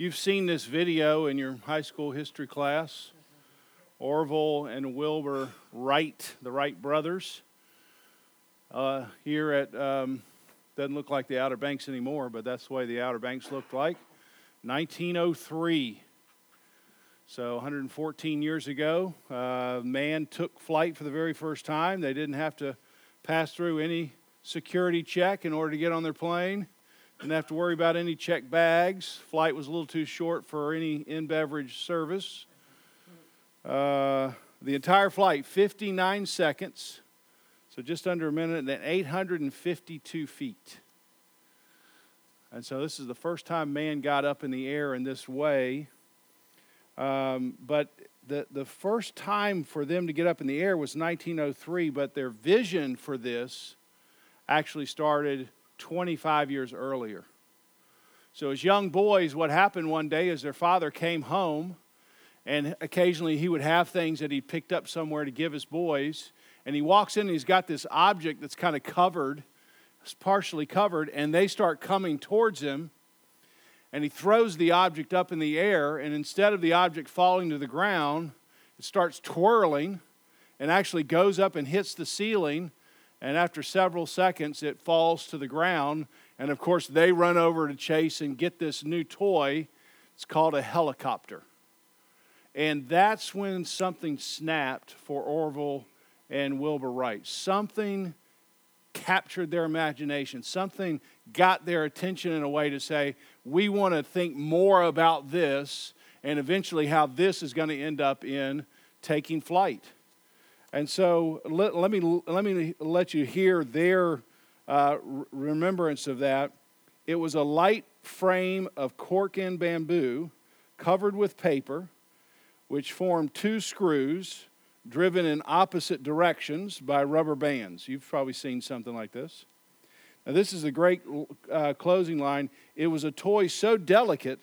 You've seen this video in your high school history class. Orville and Wilbur Wright, the Wright brothers, uh, here at, um, doesn't look like the Outer Banks anymore, but that's the way the Outer Banks looked like. 1903. So 114 years ago, uh, man took flight for the very first time. They didn't have to pass through any security check in order to get on their plane. Didn't have to worry about any check bags. Flight was a little too short for any in beverage service. Uh, the entire flight, 59 seconds, so just under a minute, and then 852 feet. And so this is the first time man got up in the air in this way. Um, but the, the first time for them to get up in the air was 1903, but their vision for this actually started 25 years earlier. So, as young boys, what happened one day is their father came home, and occasionally he would have things that he picked up somewhere to give his boys. And he walks in and he's got this object that's kind of covered, it's partially covered, and they start coming towards him. And he throws the object up in the air, and instead of the object falling to the ground, it starts twirling and actually goes up and hits the ceiling and after several seconds, it falls to the ground. And of course, they run over to chase and get this new toy. It's called a helicopter. And that's when something snapped for Orville and Wilbur Wright. Something captured their imagination, something got their attention in a way to say, we want to think more about this and eventually how this is going to end up in taking flight. And so let, let, me, let me let you hear their uh, remembrance of that. It was a light frame of cork and bamboo covered with paper, which formed two screws driven in opposite directions by rubber bands. You've probably seen something like this. Now, this is a great uh, closing line. It was a toy so delicate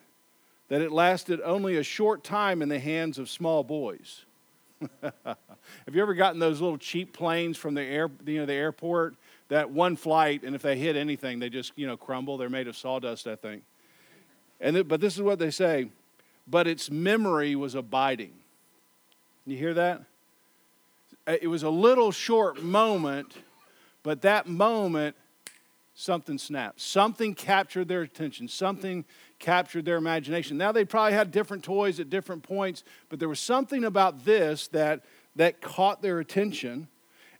that it lasted only a short time in the hands of small boys. Have you ever gotten those little cheap planes from the air, you know, the airport? That one flight, and if they hit anything, they just you know crumble. They're made of sawdust, I think. And th- but this is what they say. But its memory was abiding. You hear that? Uh, it was a little short moment, but that moment, something snapped. Something captured their attention. Something captured their imagination. Now they probably had different toys at different points, but there was something about this that, that caught their attention.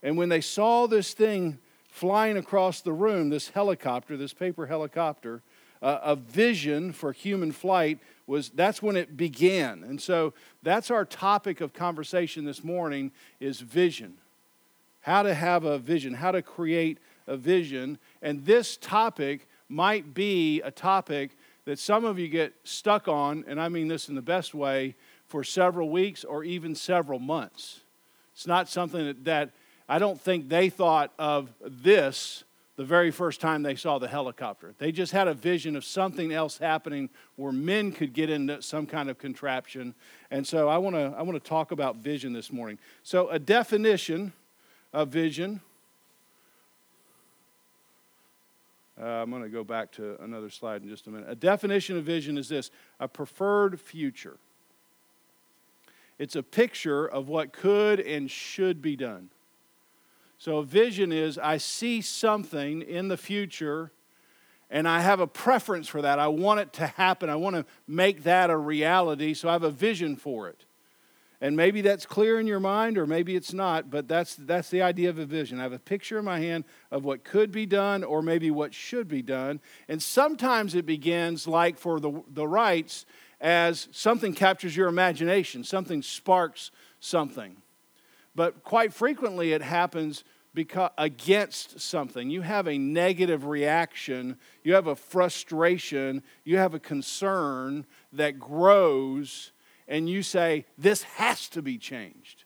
And when they saw this thing flying across the room, this helicopter, this paper helicopter, uh, a vision for human flight was that's when it began. And so that's our topic of conversation this morning is vision. How to have a vision, how to create a vision. And this topic might be a topic that some of you get stuck on, and I mean this in the best way, for several weeks or even several months. It's not something that, that I don't think they thought of this the very first time they saw the helicopter. They just had a vision of something else happening where men could get into some kind of contraption. And so I want to I want to talk about vision this morning. So a definition of vision Uh, I'm going to go back to another slide in just a minute. A definition of vision is this a preferred future. It's a picture of what could and should be done. So, a vision is I see something in the future and I have a preference for that. I want it to happen. I want to make that a reality, so I have a vision for it. And maybe that's clear in your mind, or maybe it's not, but that's, that's the idea of a vision. I have a picture in my hand of what could be done, or maybe what should be done. And sometimes it begins, like for the, the Wrights, as something captures your imagination, something sparks something. But quite frequently it happens because against something. You have a negative reaction, you have a frustration, you have a concern that grows and you say, This has to be changed.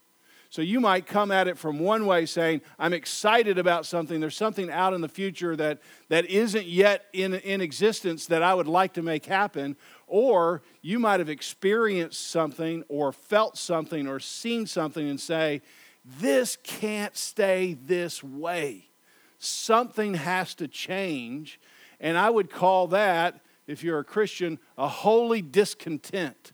So you might come at it from one way saying, I'm excited about something. There's something out in the future that, that isn't yet in, in existence that I would like to make happen. Or you might have experienced something or felt something or seen something and say, This can't stay this way. Something has to change. And I would call that if you're a Christian, a holy discontent.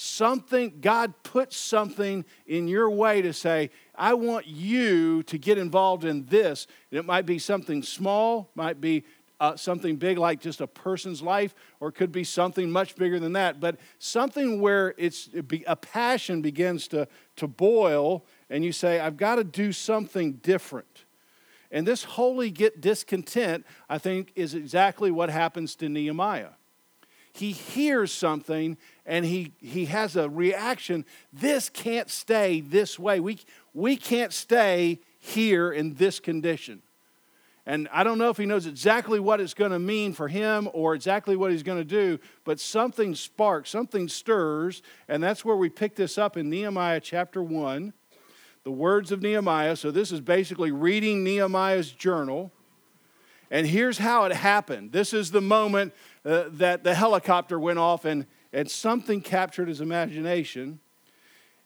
Something, God puts something in your way to say, I want you to get involved in this. And it might be something small, might be uh, something big like just a person's life, or it could be something much bigger than that. But something where it's a passion begins to, to boil, and you say, I've got to do something different. And this holy get discontent, I think, is exactly what happens to Nehemiah. He hears something and he, he has a reaction. This can't stay this way. We, we can't stay here in this condition. And I don't know if he knows exactly what it's going to mean for him or exactly what he's going to do, but something sparks, something stirs, and that's where we pick this up in Nehemiah chapter 1, the words of Nehemiah. So this is basically reading Nehemiah's journal. And here's how it happened. This is the moment uh, that the helicopter went off and, and something captured his imagination.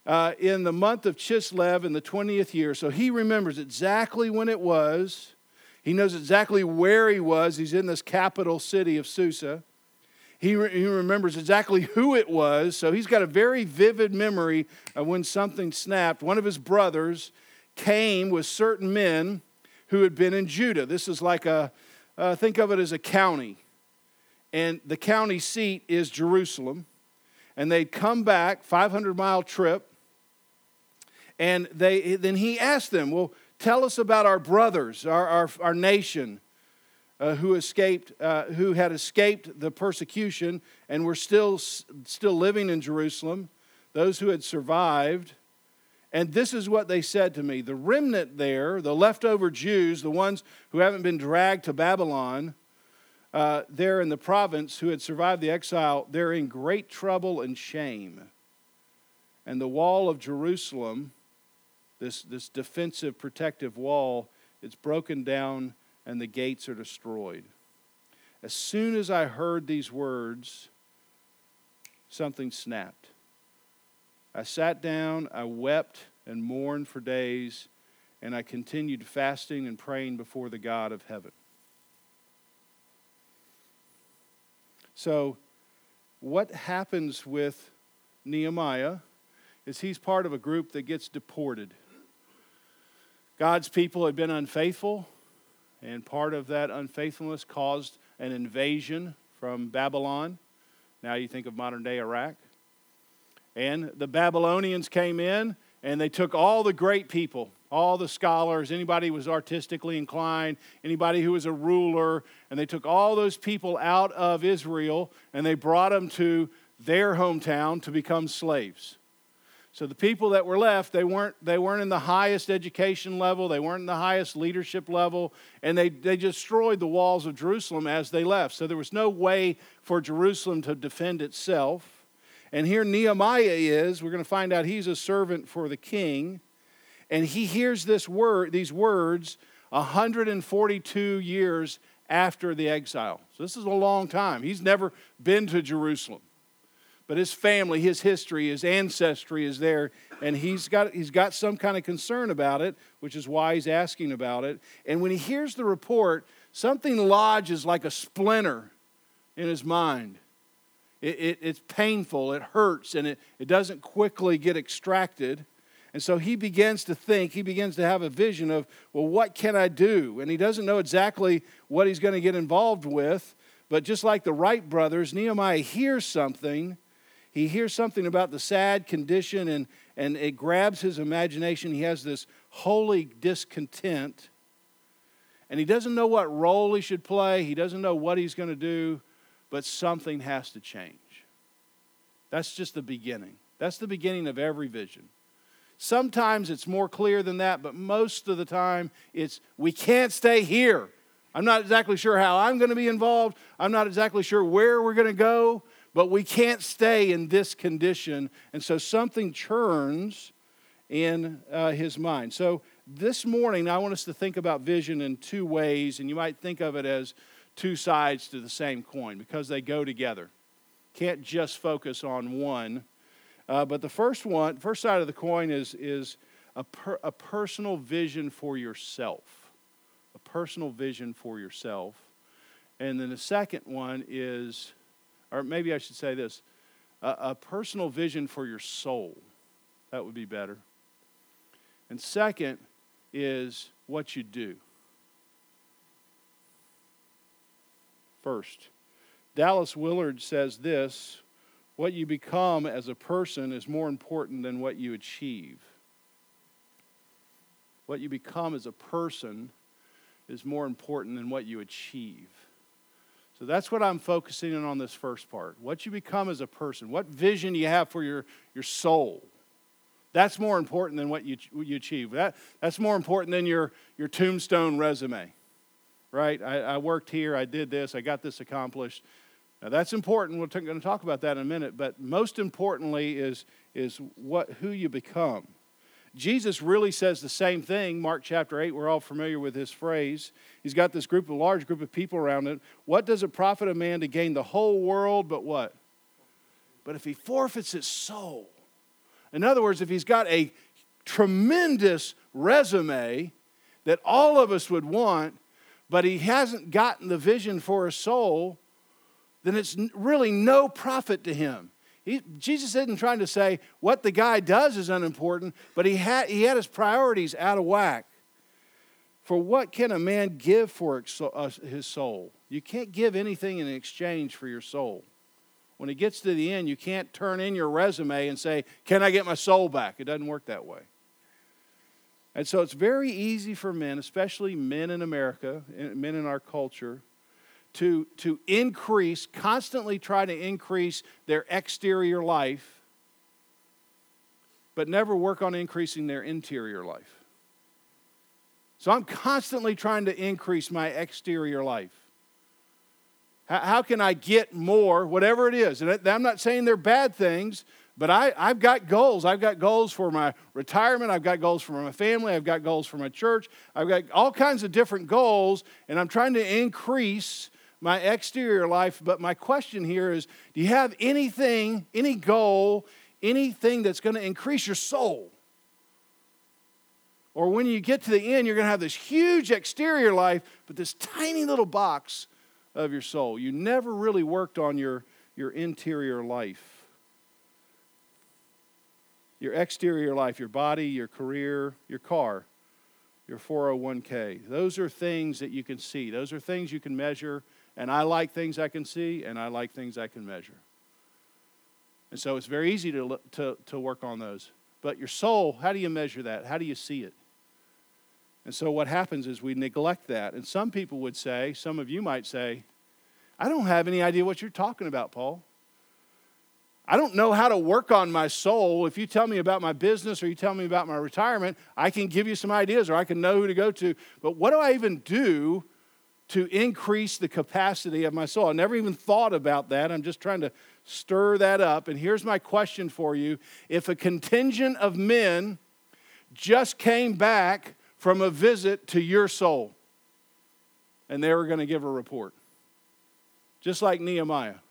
Uh, in the month of Chislev in the 20th year. So he remembers exactly when it was. He knows exactly where he was. He's in this capital city of Susa. He, re- he remembers exactly who it was. So he's got a very vivid memory of when something snapped. One of his brothers came with certain men who had been in Judah. This is like a, uh, think of it as a county. And the county seat is Jerusalem. And they'd come back, 500 mile trip. And they, then he asked them, Well, Tell us about our brothers, our, our, our nation, uh, who escaped, uh, who had escaped the persecution and were still, still living in Jerusalem, those who had survived. And this is what they said to me the remnant there, the leftover Jews, the ones who haven't been dragged to Babylon, uh, there in the province who had survived the exile, they're in great trouble and shame. And the wall of Jerusalem this, this defensive, protective wall, it's broken down and the gates are destroyed. As soon as I heard these words, something snapped. I sat down, I wept and mourned for days, and I continued fasting and praying before the God of heaven. So, what happens with Nehemiah is he's part of a group that gets deported. God's people had been unfaithful, and part of that unfaithfulness caused an invasion from Babylon. Now you think of modern day Iraq. And the Babylonians came in and they took all the great people, all the scholars, anybody who was artistically inclined, anybody who was a ruler, and they took all those people out of Israel and they brought them to their hometown to become slaves. So the people that were left, they weren't, they weren't in the highest education level, they weren't in the highest leadership level, and they, they destroyed the walls of Jerusalem as they left. So there was no way for Jerusalem to defend itself. And here Nehemiah is, we're going to find out he's a servant for the king, and he hears this word, these words 142 years after the exile. So this is a long time. He's never been to Jerusalem but his family, his history, his ancestry is there, and he's got, he's got some kind of concern about it, which is why he's asking about it. And when he hears the report, something lodges like a splinter in his mind. It, it, it's painful, it hurts, and it, it doesn't quickly get extracted. And so he begins to think, he begins to have a vision of, well, what can I do? And he doesn't know exactly what he's going to get involved with. But just like the Wright brothers, Nehemiah hears something he hears something about the sad condition and, and it grabs his imagination. He has this holy discontent. And he doesn't know what role he should play, he doesn't know what he's going to do, but something has to change. That's just the beginning. That's the beginning of every vision. Sometimes it's more clear than that, but most of the time it's we can't stay here. I'm not exactly sure how I'm going to be involved. I'm not exactly sure where we're going to go, but we can't stay in this condition. And so something churns in uh, his mind. So this morning, I want us to think about vision in two ways, and you might think of it as two sides to the same coin because they go together. Can't just focus on one. Uh, but the first one, first side of the coin is, is a, per, a personal vision for yourself. A personal vision for yourself. And then the second one is, or maybe I should say this a, a personal vision for your soul. That would be better. And second is what you do. First, Dallas Willard says this what you become as a person is more important than what you achieve. What you become as a person is more important than what you achieve. So that's what I'm focusing on this first part. What you become as a person, what vision you have for your, your soul. That's more important than what you, you achieve. That, that's more important than your, your tombstone resume, right? I, I worked here, I did this, I got this accomplished. Now that's important. We're going to talk about that in a minute. But most importantly is, is what, who you become. Jesus really says the same thing. Mark chapter 8, we're all familiar with this phrase. He's got this group, a large group of people around it. What does it profit a man to gain the whole world, but what? But if he forfeits his soul. In other words, if he's got a tremendous resume that all of us would want, but he hasn't gotten the vision for his soul, then it's really no profit to him. He, Jesus isn't trying to say what the guy does is unimportant, but he had, he had his priorities out of whack. For what can a man give for uh, his soul? You can't give anything in exchange for your soul. When it gets to the end, you can't turn in your resume and say, Can I get my soul back? It doesn't work that way. And so it's very easy for men, especially men in America, men in our culture, to, to increase, constantly try to increase their exterior life, but never work on increasing their interior life. So I'm constantly trying to increase my exterior life. How, how can I get more, whatever it is? And I'm not saying they're bad things, but I, I've got goals. I've got goals for my retirement. I've got goals for my family. I've got goals for my church. I've got all kinds of different goals, and I'm trying to increase my exterior life. But my question here is do you have anything, any goal, anything that's going to increase your soul? Or when you get to the end, you're going to have this huge exterior life, but this tiny little box of your soul. You never really worked on your, your interior life. Your exterior life, your body, your career, your car, your 401k. Those are things that you can see. Those are things you can measure and I like things I can see, and I like things I can measure. And so it's very easy to, to, to work on those. But your soul, how do you measure that? How do you see it? And so what happens is we neglect that. And some people would say, some of you might say, I don't have any idea what you're talking about, Paul. I don't know how to work on my soul. If you tell me about my business or you tell me about my retirement, I can give you some ideas or I can know who to go to. But what do I even do to increase the capacity of my soul. I never even thought about that. I'm just trying to stir that up. And here's my question for you If a contingent of men just came back from a visit to your soul and they were going to give a report, just like Nehemiah.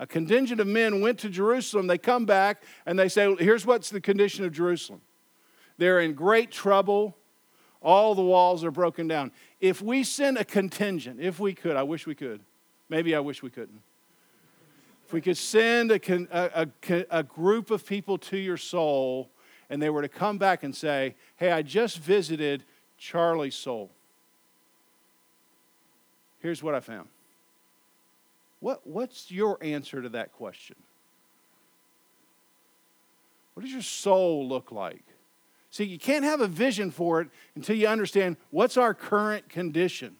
A contingent of men went to Jerusalem, they come back and they say, Here's what's the condition of Jerusalem. They're in great trouble. All the walls are broken down. If we send a contingent, if we could, I wish we could. Maybe I wish we couldn't. If we could send a, a, a, a group of people to your soul and they were to come back and say, Hey, I just visited Charlie's soul. Here's what I found. What, what's your answer to that question? What does your soul look like? See, you can't have a vision for it until you understand what's our current condition.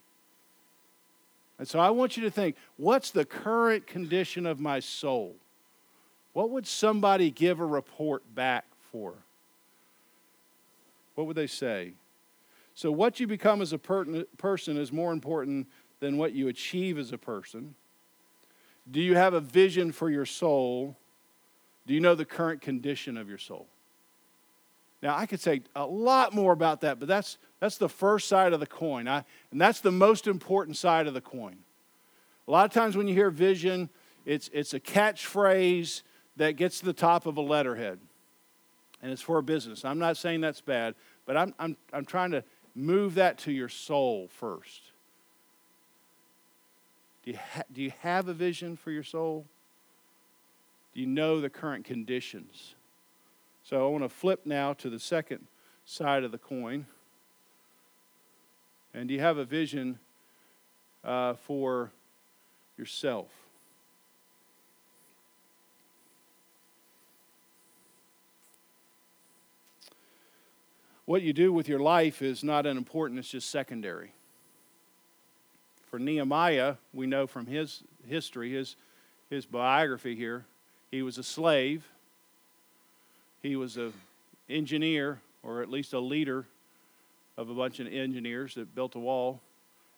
And so I want you to think what's the current condition of my soul? What would somebody give a report back for? What would they say? So, what you become as a per- person is more important than what you achieve as a person. Do you have a vision for your soul? Do you know the current condition of your soul? Now, I could say a lot more about that, but that's, that's the first side of the coin. I, and that's the most important side of the coin. A lot of times when you hear vision, it's, it's a catchphrase that gets to the top of a letterhead, and it's for a business. I'm not saying that's bad, but I'm, I'm, I'm trying to move that to your soul first. Do you, ha- do you have a vision for your soul? Do you know the current conditions? So I want to flip now to the second side of the coin. And do you have a vision uh, for yourself? What you do with your life is not unimportant, it's just secondary. For Nehemiah, we know from his history, his, his biography here, he was a slave. He was an engineer, or at least a leader of a bunch of engineers that built a wall.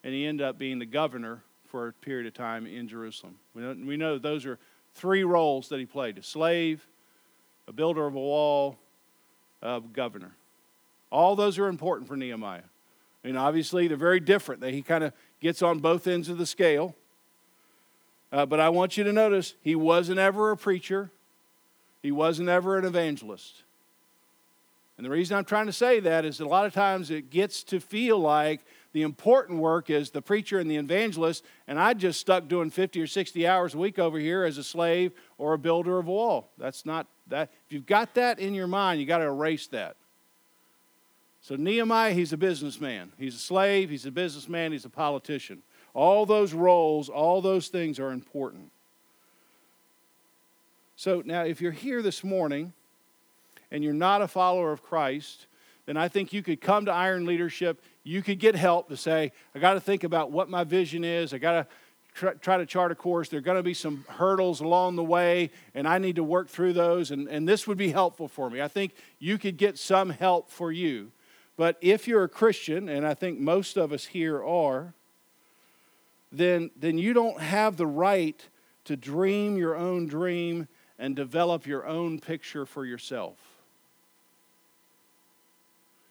And he ended up being the governor for a period of time in Jerusalem. We know, we know those are three roles that he played a slave, a builder of a wall, a governor. All those are important for Nehemiah. I mean, obviously, they're very different. That he kind of gets on both ends of the scale. Uh, but I want you to notice he wasn't ever a preacher, he wasn't ever an evangelist. And the reason I'm trying to say that is that a lot of times it gets to feel like the important work is the preacher and the evangelist, and I just stuck doing 50 or 60 hours a week over here as a slave or a builder of a wall. That's not that. If you've got that in your mind, you got to erase that. So, Nehemiah, he's a businessman. He's a slave, he's a businessman, he's a politician. All those roles, all those things are important. So, now if you're here this morning and you're not a follower of Christ, then I think you could come to Iron Leadership. You could get help to say, I got to think about what my vision is. I got to try to chart a course. There are going to be some hurdles along the way, and I need to work through those, and, and this would be helpful for me. I think you could get some help for you. But if you're a Christian, and I think most of us here are, then, then you don't have the right to dream your own dream and develop your own picture for yourself.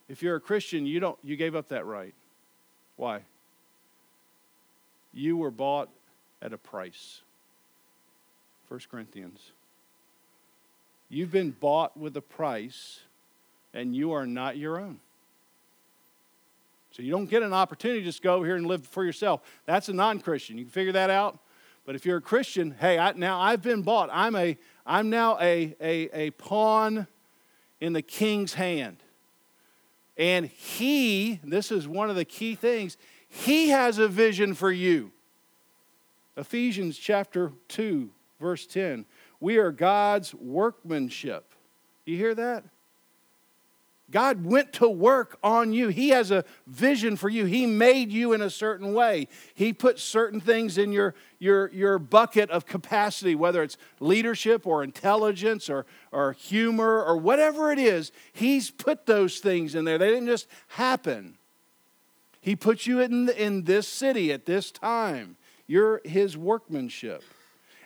If you're a Christian, you don't you gave up that right. Why? You were bought at a price. 1 Corinthians. You've been bought with a price and you are not your own. So you don't get an opportunity to just go over here and live for yourself. That's a non-Christian. You can figure that out. But if you're a Christian, hey, I, now I've been bought. I'm a I'm now a, a, a pawn in the king's hand. And he, this is one of the key things, he has a vision for you. Ephesians chapter 2, verse 10. We are God's workmanship. You hear that? God went to work on you. He has a vision for you. He made you in a certain way. He put certain things in your, your, your bucket of capacity, whether it's leadership or intelligence or, or humor or whatever it is. He's put those things in there. They didn't just happen. He put you in, in this city at this time. You're His workmanship.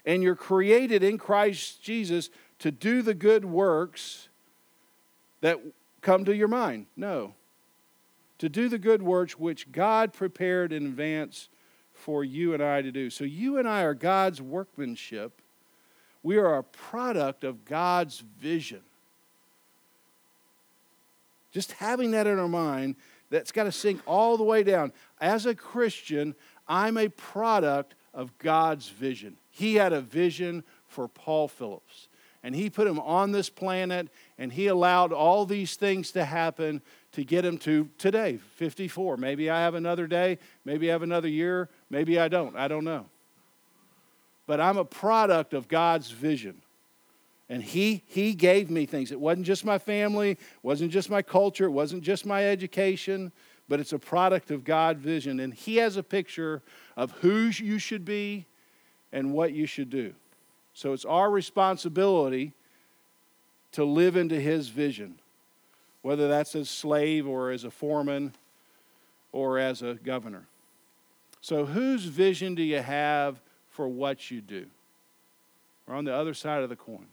And you're created in Christ Jesus to do the good works that come to your mind. No. To do the good works which God prepared in advance for you and I to do. So you and I are God's workmanship. We are a product of God's vision. Just having that in our mind, that's got to sink all the way down. As a Christian, I'm a product of God's vision. He had a vision for Paul Phillips and He put him on this planet, and He allowed all these things to happen to get him to today, 54. Maybe I have another day, maybe I have another year, maybe I don't. I don't know. But I'm a product of God's vision. And he, he gave me things. It wasn't just my family, wasn't just my culture, it wasn't just my education, but it's a product of God's vision. And He has a picture of who you should be and what you should do. So it's our responsibility to live into his vision, whether that's as slave or as a foreman or as a governor. So, whose vision do you have for what you do? Or on the other side of the coin.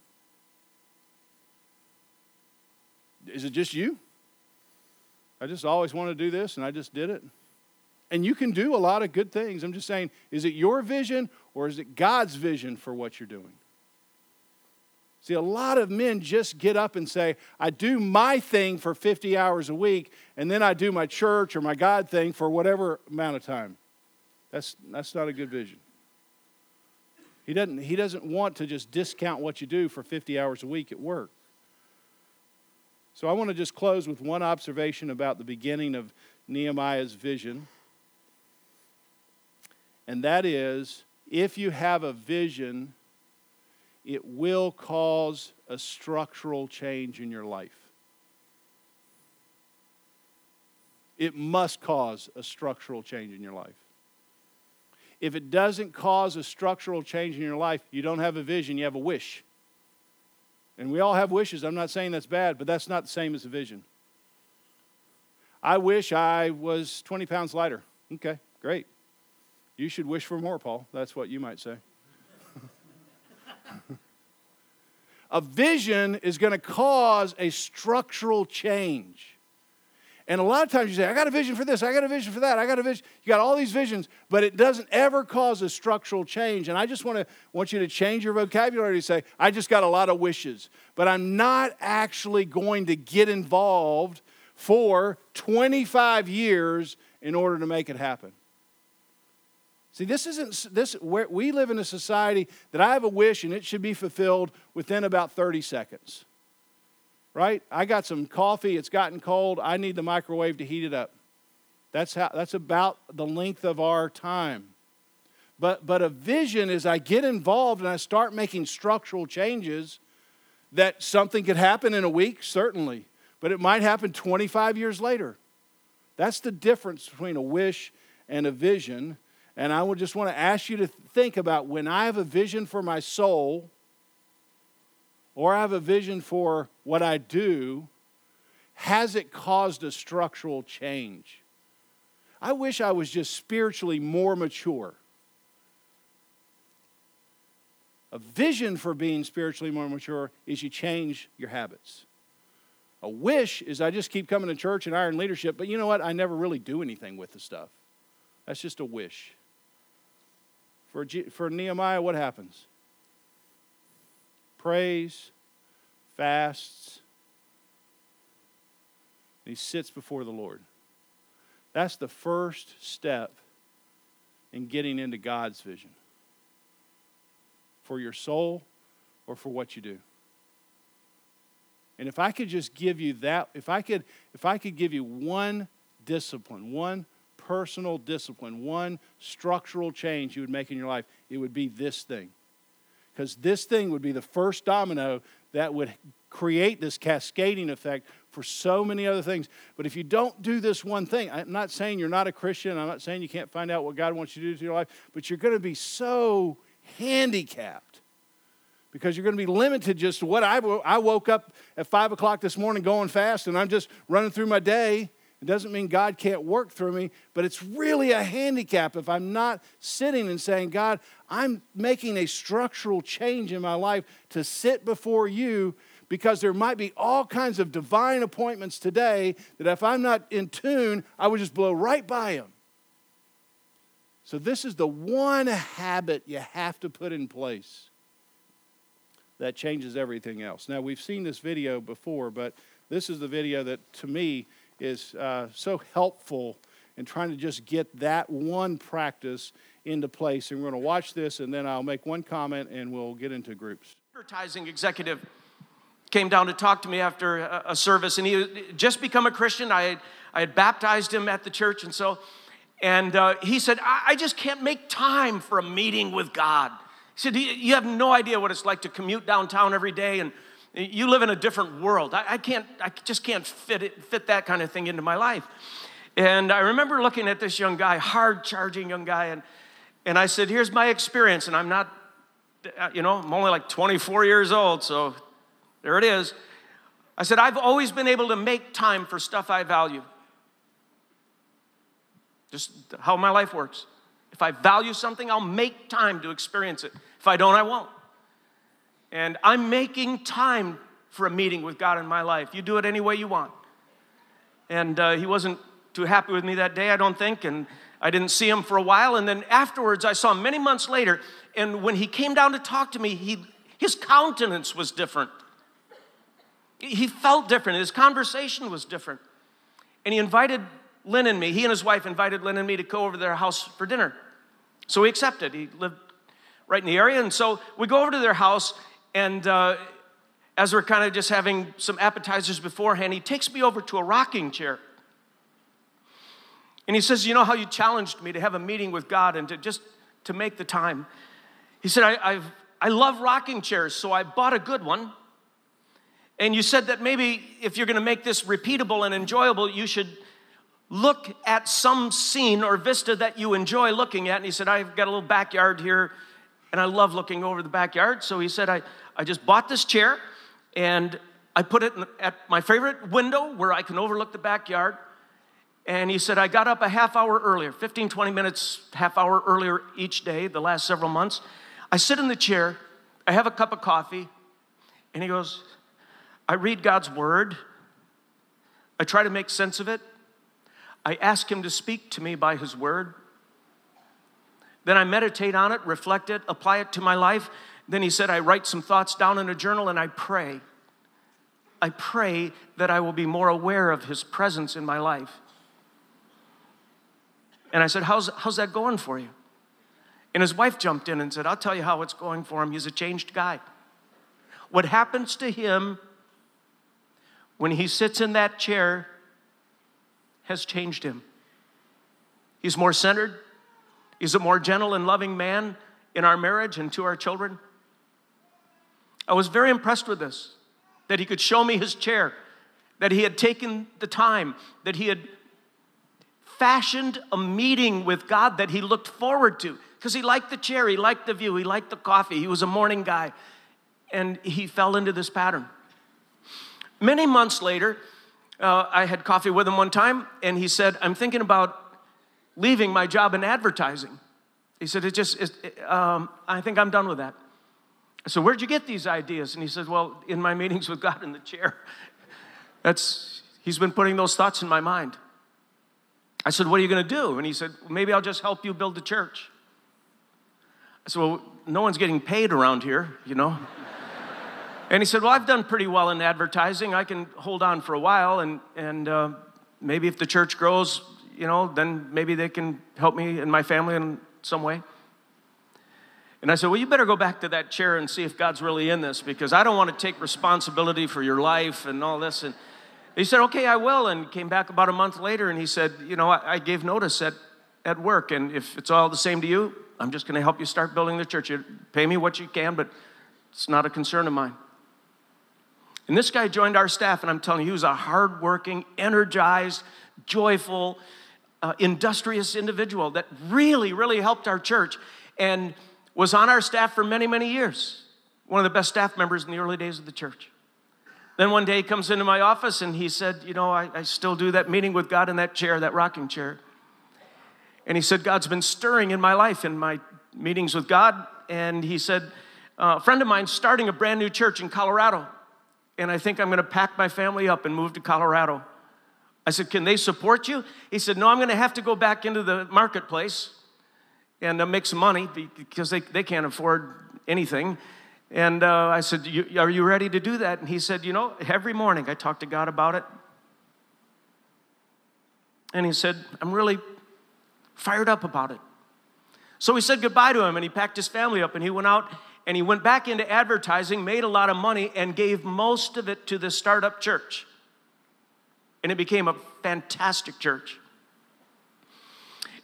Is it just you? I just always wanted to do this and I just did it. And you can do a lot of good things. I'm just saying, is it your vision or is it God's vision for what you're doing? See, a lot of men just get up and say, I do my thing for 50 hours a week, and then I do my church or my God thing for whatever amount of time. That's, that's not a good vision. He doesn't, he doesn't want to just discount what you do for 50 hours a week at work. So I want to just close with one observation about the beginning of Nehemiah's vision. And that is if you have a vision, it will cause a structural change in your life. It must cause a structural change in your life. If it doesn't cause a structural change in your life, you don't have a vision, you have a wish. And we all have wishes. I'm not saying that's bad, but that's not the same as a vision. I wish I was 20 pounds lighter. Okay, great. You should wish for more, Paul. That's what you might say. a vision is going to cause a structural change. And a lot of times you say, I got a vision for this, I got a vision for that, I got a vision. You got all these visions, but it doesn't ever cause a structural change. And I just want to want you to change your vocabulary to say, I just got a lot of wishes, but I'm not actually going to get involved for 25 years in order to make it happen. See, this isn't this where we live in a society that I have a wish and it should be fulfilled within about 30 seconds. Right? I got some coffee, it's gotten cold, I need the microwave to heat it up. That's how that's about the length of our time. But but a vision is I get involved and I start making structural changes that something could happen in a week, certainly, but it might happen 25 years later. That's the difference between a wish and a vision. And I would just want to ask you to think about when I have a vision for my soul, or I have a vision for what I do, has it caused a structural change? I wish I was just spiritually more mature. A vision for being spiritually more mature is you change your habits. A wish is I just keep coming to church and iron leadership, but you know what? I never really do anything with the stuff. That's just a wish. For, G- for Nehemiah, what happens? Prays, fasts, he sits before the Lord. That's the first step in getting into God's vision for your soul or for what you do. And if I could just give you that, if I could, if I could give you one discipline, one personal discipline, one structural change you would make in your life, it would be this thing. Because this thing would be the first domino that would create this cascading effect for so many other things. But if you don't do this one thing, I'm not saying you're not a Christian, I'm not saying you can't find out what God wants you to do to your life, but you're going to be so handicapped because you're going to be limited just to what I, I woke up at 5 o'clock this morning going fast and I'm just running through my day it doesn't mean God can't work through me, but it's really a handicap if I'm not sitting and saying, God, I'm making a structural change in my life to sit before you because there might be all kinds of divine appointments today that if I'm not in tune, I would just blow right by them. So, this is the one habit you have to put in place that changes everything else. Now, we've seen this video before, but this is the video that to me is uh, so helpful in trying to just get that one practice into place. And we're going to watch this, and then I'll make one comment, and we'll get into groups. Advertising executive came down to talk to me after a service, and he had just become a Christian. I had, I had baptized him at the church, and so, and uh, he said, I, I just can't make time for a meeting with God. He said, You have no idea what it's like to commute downtown every day and you live in a different world. I, I can't, I just can't fit it, fit that kind of thing into my life. And I remember looking at this young guy, hard charging young guy, and, and I said, Here's my experience. And I'm not, uh, you know, I'm only like 24 years old, so there it is. I said, I've always been able to make time for stuff I value. Just how my life works. If I value something, I'll make time to experience it. If I don't, I won't. And I'm making time for a meeting with God in my life. You do it any way you want. And uh, he wasn't too happy with me that day, I don't think. And I didn't see him for a while. And then afterwards, I saw him many months later. And when he came down to talk to me, he, his countenance was different. He felt different. His conversation was different. And he invited Lynn and me, he and his wife invited Lynn and me to go over to their house for dinner. So we accepted. He lived right in the area. And so we go over to their house, and uh, as we're kind of just having some appetizers beforehand, he takes me over to a rocking chair. And he says, You know how you challenged me to have a meeting with God and to just to make the time? He said, I, I've, I love rocking chairs, so I bought a good one. And you said that maybe if you're going to make this repeatable and enjoyable, you should look at some scene or vista that you enjoy looking at. And he said, I've got a little backyard here, and I love looking over the backyard. So he said, I, I just bought this chair, and I put it at my favorite window where I can overlook the backyard. And he said, I got up a half hour earlier, 15, 20 minutes, half hour earlier each day, the last several months. I sit in the chair, I have a cup of coffee, and he goes, I read God's word, I try to make sense of it, I ask him to speak to me by his word. Then I meditate on it, reflect it, apply it to my life. Then he said, I write some thoughts down in a journal and I pray. I pray that I will be more aware of his presence in my life. And I said, How's, how's that going for you? And his wife jumped in and said, I'll tell you how it's going for him. He's a changed guy. What happens to him when he sits in that chair has changed him. He's more centered, he's a more gentle and loving man in our marriage and to our children. I was very impressed with this that he could show me his chair, that he had taken the time, that he had fashioned a meeting with God that he looked forward to because he liked the chair, he liked the view, he liked the coffee, he was a morning guy, and he fell into this pattern. Many months later, uh, I had coffee with him one time, and he said, I'm thinking about leaving my job in advertising. He said, it just, it, um, I think I'm done with that. Said, Where'd you get these ideas? And he said, Well, in my meetings with God in the chair. That's, he's been putting those thoughts in my mind. I said, What are you going to do? And he said, Maybe I'll just help you build the church. I said, Well, no one's getting paid around here, you know? and he said, Well, I've done pretty well in advertising. I can hold on for a while, and, and uh, maybe if the church grows, you know, then maybe they can help me and my family in some way. And I said, Well, you better go back to that chair and see if God's really in this because I don't want to take responsibility for your life and all this. And he said, Okay, I will. And came back about a month later and he said, You know, I, I gave notice at, at work. And if it's all the same to you, I'm just going to help you start building the church. You pay me what you can, but it's not a concern of mine. And this guy joined our staff, and I'm telling you, he was a hardworking, energized, joyful, uh, industrious individual that really, really helped our church. And was on our staff for many, many years. One of the best staff members in the early days of the church. Then one day he comes into my office and he said, You know, I, I still do that meeting with God in that chair, that rocking chair. And he said, God's been stirring in my life, in my meetings with God. And he said, uh, A friend of mine starting a brand new church in Colorado. And I think I'm going to pack my family up and move to Colorado. I said, Can they support you? He said, No, I'm going to have to go back into the marketplace and uh, make some money because they, they can't afford anything. And uh, I said, Are you ready to do that? And he said, You know, every morning I talk to God about it. And he said, I'm really fired up about it. So we said goodbye to him and he packed his family up and he went out and he went back into advertising, made a lot of money, and gave most of it to the startup church. And it became a fantastic church.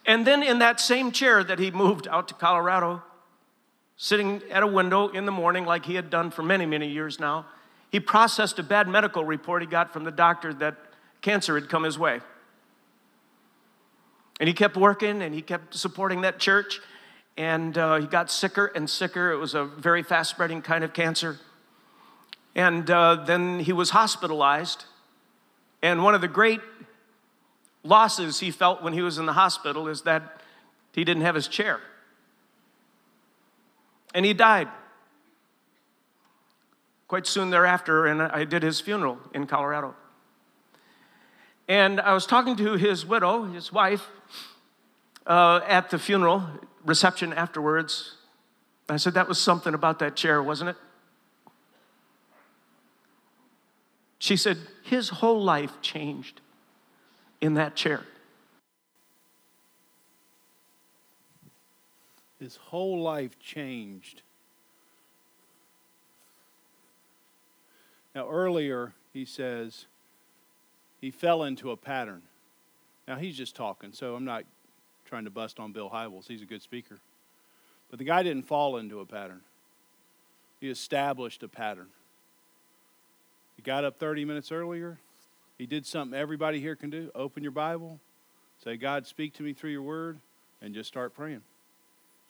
And then in that same chair that he moved out to Colorado, sitting at a window in the morning, like he had done for many, many years now, he processed a bad medical report he got from the doctor that cancer had come his way. And he kept working and he kept supporting that church. And uh, he got sicker and sicker. It was a very fast spreading kind of cancer. And uh, then he was hospitalized. And one of the great losses he felt when he was in the hospital is that he didn't have his chair. And he died quite soon thereafter, and I did his funeral in Colorado. And I was talking to his widow, his wife, uh, at the funeral reception afterwards. I said, That was something about that chair, wasn't it? She said, His whole life changed in that chair. His whole life changed. Now, earlier, he says he fell into a pattern. Now, he's just talking, so I'm not trying to bust on Bill Hybels. He's a good speaker. But the guy didn't fall into a pattern, he established a pattern. He got up 30 minutes earlier. He did something everybody here can do open your Bible, say, God, speak to me through your word, and just start praying.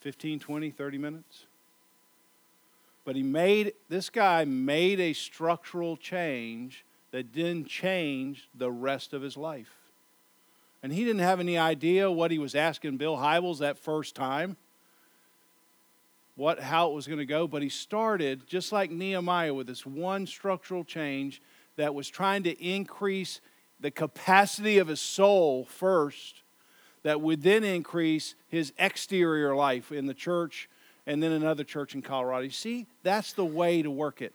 15, 20, 30 minutes. But he made, this guy made a structural change that didn't change the rest of his life. And he didn't have any idea what he was asking Bill Hybels that first time, what, how it was going to go. But he started, just like Nehemiah, with this one structural change that was trying to increase the capacity of his soul first, that would then increase his exterior life in the church and then another church in Colorado. You see, that's the way to work it.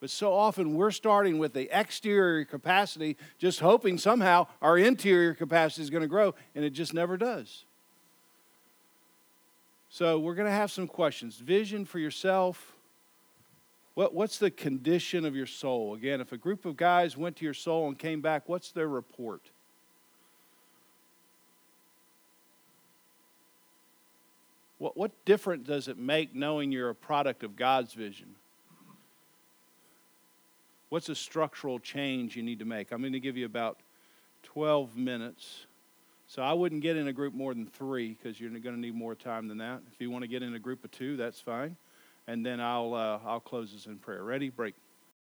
But so often we're starting with the exterior capacity, just hoping somehow our interior capacity is going to grow, and it just never does. So we're going to have some questions. Vision for yourself. What, what's the condition of your soul? Again, if a group of guys went to your soul and came back, what's their report? What, what difference does it make knowing you're a product of God's vision? What's a structural change you need to make? I'm going to give you about 12 minutes. So I wouldn't get in a group more than three because you're going to need more time than that. If you want to get in a group of two, that's fine. And then I'll, uh, I'll close this in prayer. Ready? Break.